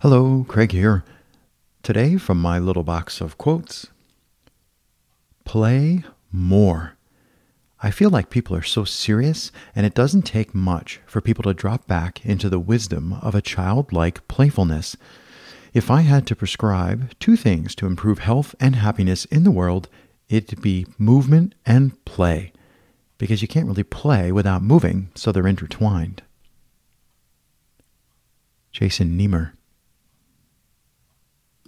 Hello, Craig here. Today, from my little box of quotes Play more. I feel like people are so serious, and it doesn't take much for people to drop back into the wisdom of a childlike playfulness. If I had to prescribe two things to improve health and happiness in the world, it'd be movement and play. Because you can't really play without moving, so they're intertwined. Jason Nemer.